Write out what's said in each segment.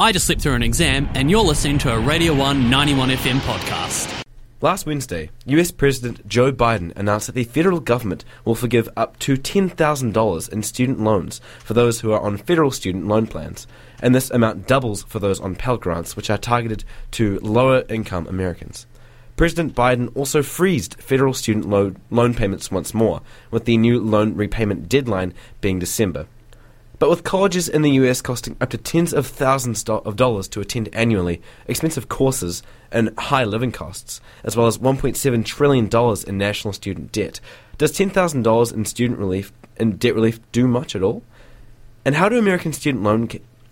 I just slipped through an exam, and you're listening to a Radio 1 91 FM podcast. Last Wednesday, US President Joe Biden announced that the federal government will forgive up to $10,000 in student loans for those who are on federal student loan plans, and this amount doubles for those on Pell Grants, which are targeted to lower income Americans. President Biden also freezed federal student lo- loan payments once more, with the new loan repayment deadline being December. But with colleges in the US costing up to tens of thousands of dollars to attend annually, expensive courses, and high living costs, as well as $1.7 trillion in national student debt, does $10,000 in student relief and debt relief do much at all? And how do American student loan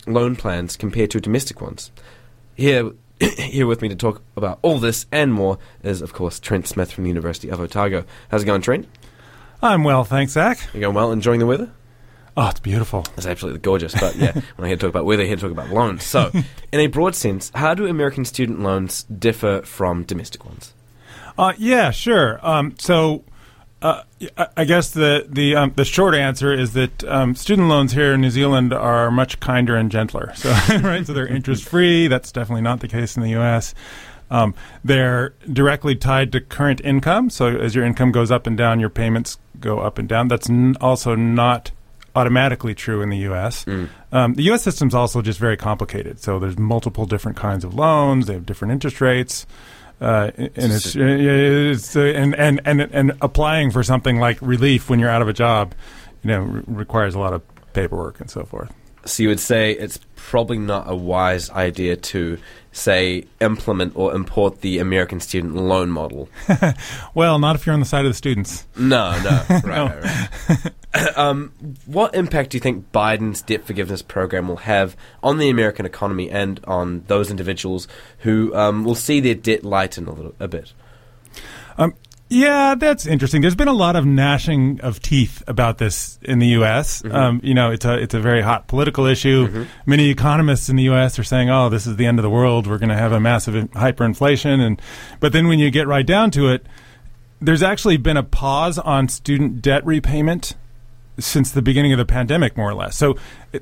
loan plans compare to domestic ones? Here, here with me to talk about all this and more is, of course, Trent Smith from the University of Otago. How's it going, Trent? I'm well, thanks, Zac. You going well? Enjoying the weather? Oh, it's beautiful. It's absolutely gorgeous. But yeah, when I hear talk about weather, I hear talk about loans. So, in a broad sense, how do American student loans differ from domestic ones? Uh, yeah, sure. Um, so, uh, I- I guess the the um, the short answer is that um, student loans here in New Zealand are much kinder and gentler. So, right, so they're interest free. That's definitely not the case in the U.S. Um, they're directly tied to current income. So, as your income goes up and down, your payments go up and down. That's n- also not automatically true in the U.S. Um, the U.S. system's also just very complicated. So there's multiple different kinds of loans. They have different interest rates, uh, and it's, it's uh, and, and and and applying for something like relief when you're out of a job, you know, re- requires a lot of paperwork and so forth. So, you would say it's probably not a wise idea to, say, implement or import the American student loan model. Well, not if you're on the side of the students. No, no. Right, right, right. um, what impact do you think Biden's debt forgiveness program will have on the American economy and on those individuals who um, will see their debt lighten a little a bit? Um, yeah, that's interesting. There's been a lot of gnashing of teeth about this in the U.S. Um, you know, it's a it's a very hot political issue. Many economists in the U.S. are saying, "Oh, this is the end of the world. We're going to have a massive hyperinflation." And but then when you get right down to it, there's actually been a pause on student debt repayment since the beginning of the pandemic, more or less. So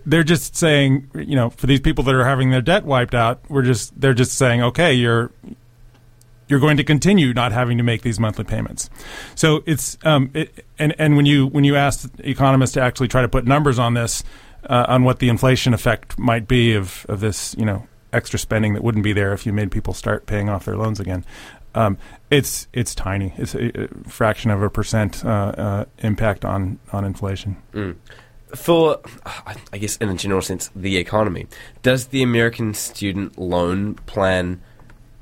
they're just saying, you know, for these people that are having their debt wiped out, we're just they're just saying, okay, you're you're going to continue not having to make these monthly payments. So it's um, it, and and when you when you ask economists to actually try to put numbers on this, uh, on what the inflation effect might be of of this, you know, extra spending that wouldn't be there if you made people start paying off their loans again. Um, it's it's tiny. It's a, a fraction of a percent uh, uh, impact on on inflation. For, I guess, in a general sense, the economy, does the American student loan plan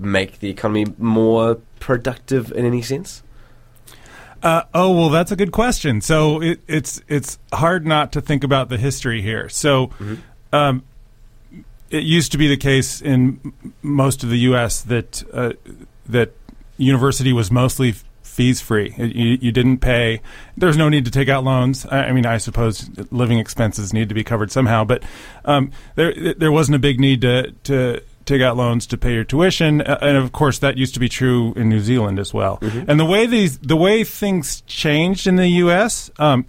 make the economy more productive in any sense? Uh, oh well, that's a good question. So it, it's it's hard not to think about the history here. So um, it used to be the case in most of the U.S. that uh, that university was mostly fees free. You, you didn't pay. There's no need to take out loans. I, I mean, I suppose living expenses need to be covered somehow, but um, there there wasn't a big need to to take out loans to pay your tuition, and of course that used to be true in New Zealand as well. And the way these the way things changed in the U.S. Um,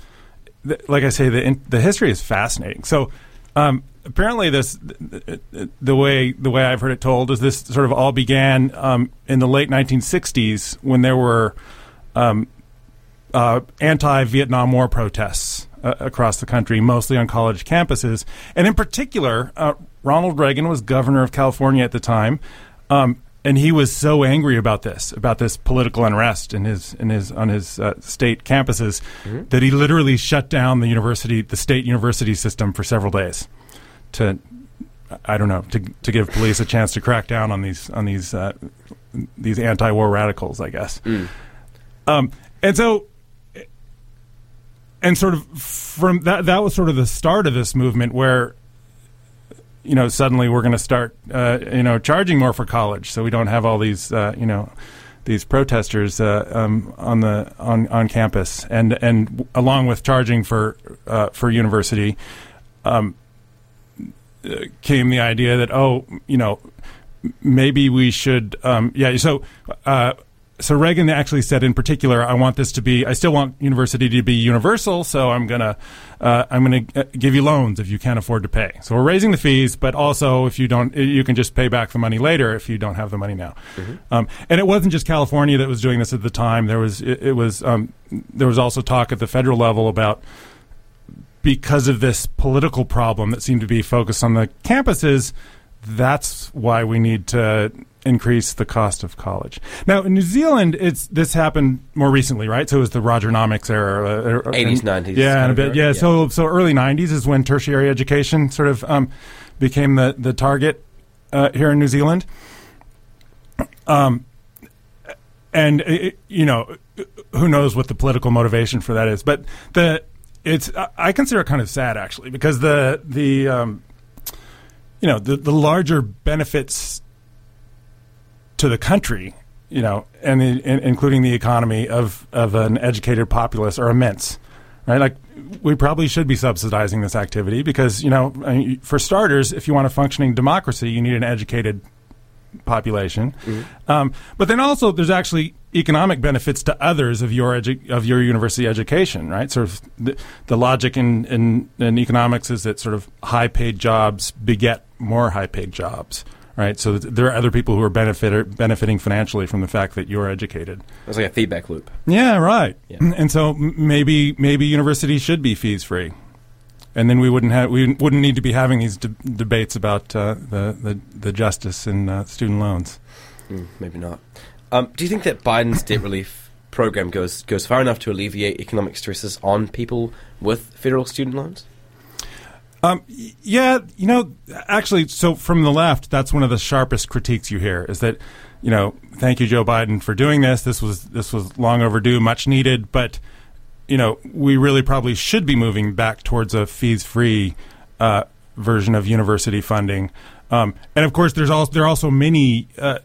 th- like I say, the in, the history is fascinating. So um, apparently, this the, the way the way I've heard it told is this sort of all began um, in the late 1960s when there were um, uh, anti-Vietnam War protests uh, across the country, mostly on college campuses, and in particular, uh, Ronald Reagan was governor of California at the time. Um, and he was so angry about this, about this political unrest in his in his on his uh, state campuses, that he literally shut down the university, the state university system for several days, to I don't know to to give police a chance to crack down on these on these uh, these anti-war radicals, I guess. Um, and so and sort of from that that was sort of the start of this movement where you know suddenly we're going to start uh, you know charging more for college so we don't have all these uh, you know these protesters uh, um, on the on, on campus. And and along with charging for uh, for university um, came the idea that oh you know maybe we should um, yeah so uh, so Reagan actually said in particular, I want this to be. I still want university to be universal, so I'm gonna uh, I'm gonna uh, give you loans if you can't afford to pay. So we're raising the fees, but also if you don't, you can just pay back the money later if you don't have the money now. Um, and it wasn't just California that was doing this at the time. There was it, it was um, there was also talk at the federal level about because of this political problem that seemed to be focused on the campuses, that's why we need to increase the cost of college. Now, in New Zealand, it's this happened more recently, right? So it was the Rogernomics era, uh, 80s, and- 90s yeah, and a bit, yeah, yeah. So so early '90s is when tertiary education sort of um, became the the target uh, here in New Zealand. Um, and it, you know, who knows what the political motivation for that is? But the it's I- I consider it kind of sad actually because the the um, you know the the larger benefits to the country, you know, and, the, in, including the economy of of an educated populace are immense, right? Like we probably should be subsidizing this activity because you know, I mean, for starters, if you want a functioning democracy, you need an educated population. Um, but then also, there's actually economic benefits to others of your edu- of your university education, right? Sort of the, the logic in, in, in economics is that sort of high paid jobs beget more high paid jobs, right? So th- there are other people who are benefit- benefiting financially from the fact that you're educated. It's like a feedback loop. Yeah, right. Yeah. And so maybe maybe universities should be fees free, and then we wouldn't have we wouldn't need to be having these de- debates about uh, the, the the justice in uh, student loans. Mm, maybe not. Um, do you think that Biden's debt relief program goes goes far enough to alleviate economic stresses on people with federal student loans? Um, yeah, you know, actually, so from the left, that's one of the sharpest critiques you hear is that, you know, thank you, Joe Biden, for doing this. This was this was long overdue, much needed, but you know, we really probably should be moving back towards a fees-free uh, version of university funding. Um, and of course, there's also there are also many uh,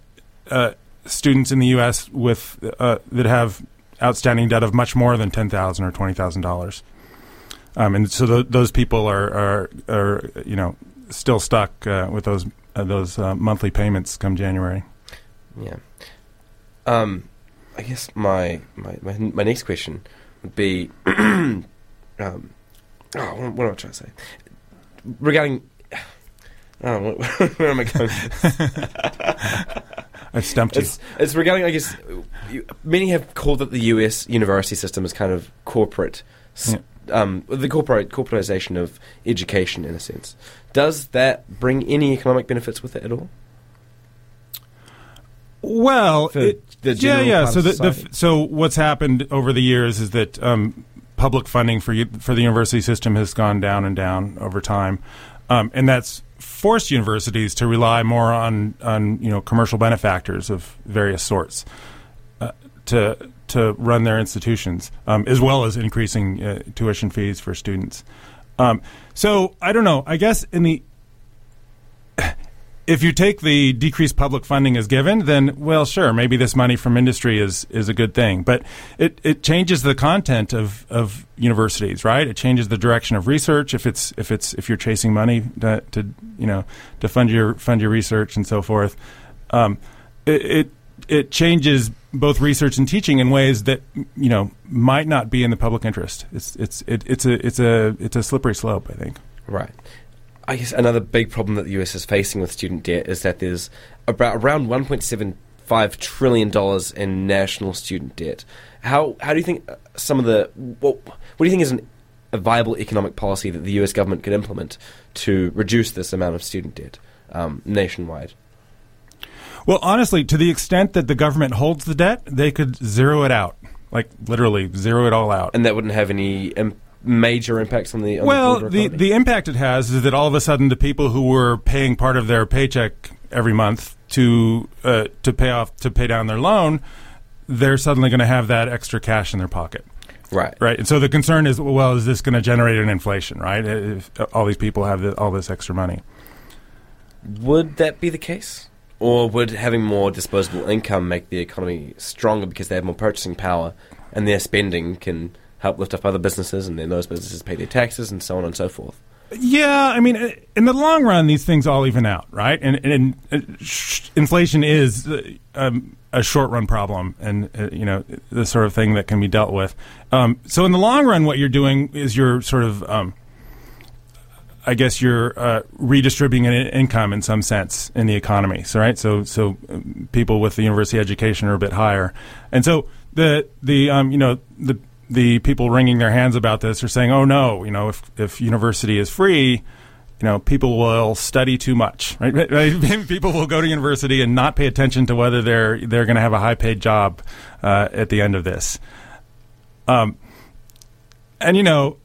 uh, students in the U.S. with uh, that have outstanding debt of much more than ten thousand or twenty thousand dollars. Um, and so th- those people are, are, are, you know, still stuck uh, with those uh, those uh, monthly payments come January. Yeah. Um, I guess my my, my, my next question would be, um, oh, what, what am I trying to say? Regarding, oh, where, where am I going? I've stumped you. It's it's regarding. I guess you, many have called it the U.S. university system as kind of corporate, s um, the corporate corporatization of education in a sense. Does that bring any economic benefits with it at all? Well, it- yeah, yeah. So the, the so what's happened over the years is that um, public funding for for the university system has gone down and down over time, um, and that's forced universities to rely more on on you know commercial benefactors of various sorts uh, to to run their institutions, um, as well as increasing uh, tuition fees for students. Um, so I don't know. I guess in the if you take the decreased public funding as given, then well, sure, maybe this money from industry is is a good thing. But it, it changes the content of, of universities, right? It changes the direction of research if it's if it's if you're chasing money to, to you know to fund your fund your research and so forth. Um, it, it it changes both research and teaching in ways that you know might not be in the public interest. It's it's it, it's a it's a it's a slippery slope. I think. Right. I guess another big problem that the US is facing with student debt is that there's about around 1.75 trillion dollars in national student debt. How how do you think uh, some of the what, what do you think is an, a viable economic policy that the US government could implement to reduce this amount of student debt um, nationwide? Well, honestly, to the extent that the government holds the debt, they could zero it out, like literally zero it all out. And that wouldn't have any Im- major impacts on the on well, the, the the impact it has is that all of a sudden the people who were paying part of their paycheck every month to uh, to pay off to pay down their loan, they're suddenly going to have that extra cash in their pocket. right Right, and so the concern is, well, is this going to generate an inflation? Right, if all these people have the, all this extra money. Would that be the case? Or would having more disposable income make the economy stronger because they have more purchasing power and their spending can help lift up other businesses and then those businesses pay their taxes and so on and so forth? Yeah, I mean, in the long run, these things all even out, right? And, and, and sh- inflation is uh, um, a short run problem, and uh, you know the sort of thing that can be dealt with. Um, so, in the long run, what you're doing is you're sort of, um, I guess, you're uh, redistributing an income in some sense in the economy. So, right, so so um, people with the university education are a bit higher, and so the the um, you know the the people wringing their hands about this are saying, "Oh no, you know, if if university is free, you know, people will study too much, right? people will go to university and not pay attention to whether they're they're going to have a high paid job uh, at the end of this." Um, and you know,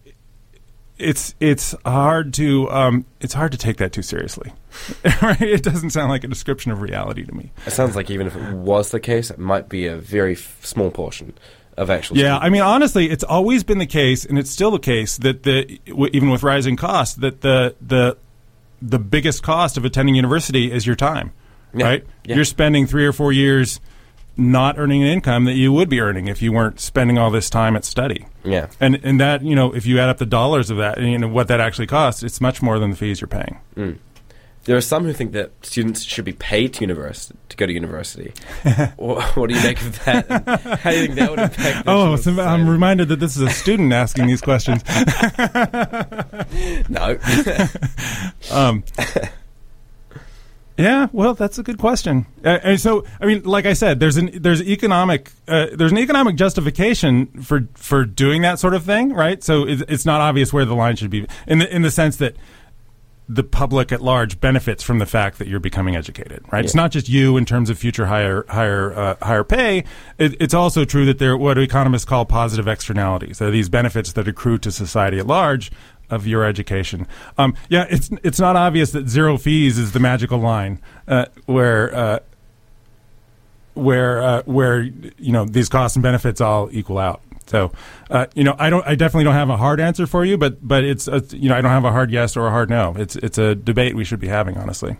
it's it's hard to um, it's hard to take that too seriously. It doesn't sound like a description of reality to me. It sounds like even if it was the case, it might be a very f- small portion of actual. Yeah, students. I mean, honestly, it's always been the case, and it's still the case that the w- even with rising costs, that the the the biggest cost of attending university is your time, Yeah, right? yeah. You're spending three or four years not earning an income that you would be earning if you weren't spending all this time at study. Yeah. And and that you know, if you add up the dollars of that, and you know what that actually costs, it's much more than the fees you're paying. Mm. There are some who think that students should be paid to university to go to university. what, what do you make of that? How do you think that would impact? Oh, so I'm reminded that this is a student asking these questions. no. Yeah, well, that's a good question. Uh, and so, I mean, like I said, there's an there's economic uh, there's an economic justification for for doing that sort of thing, right? So it's, it's not obvious where the line should be in the in the sense that the public at large benefits from the fact that you're becoming educated, right? It's not just you in terms of future higher higher uh, higher pay. It, it's also true that there are what economists call positive externalities. There are these benefits that accrue to society at large of your education. Um, yeah, it's it's not obvious that zero fees is the magical line uh, where. Uh, where uh, where you know these costs and benefits all equal out. So, uh, you know, I don't, I definitely don't have a hard answer for you, but but it's, a, you know, I don't have a hard yes or a hard no. It's it's a debate we should be having, honestly.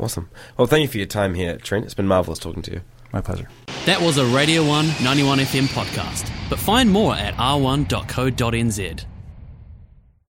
awesome. Well, thank you for your time here, Trent. It's been marvelous talking to you. My pleasure. That was a Radio 1 91 FM podcast. But find more at r1.co.nz.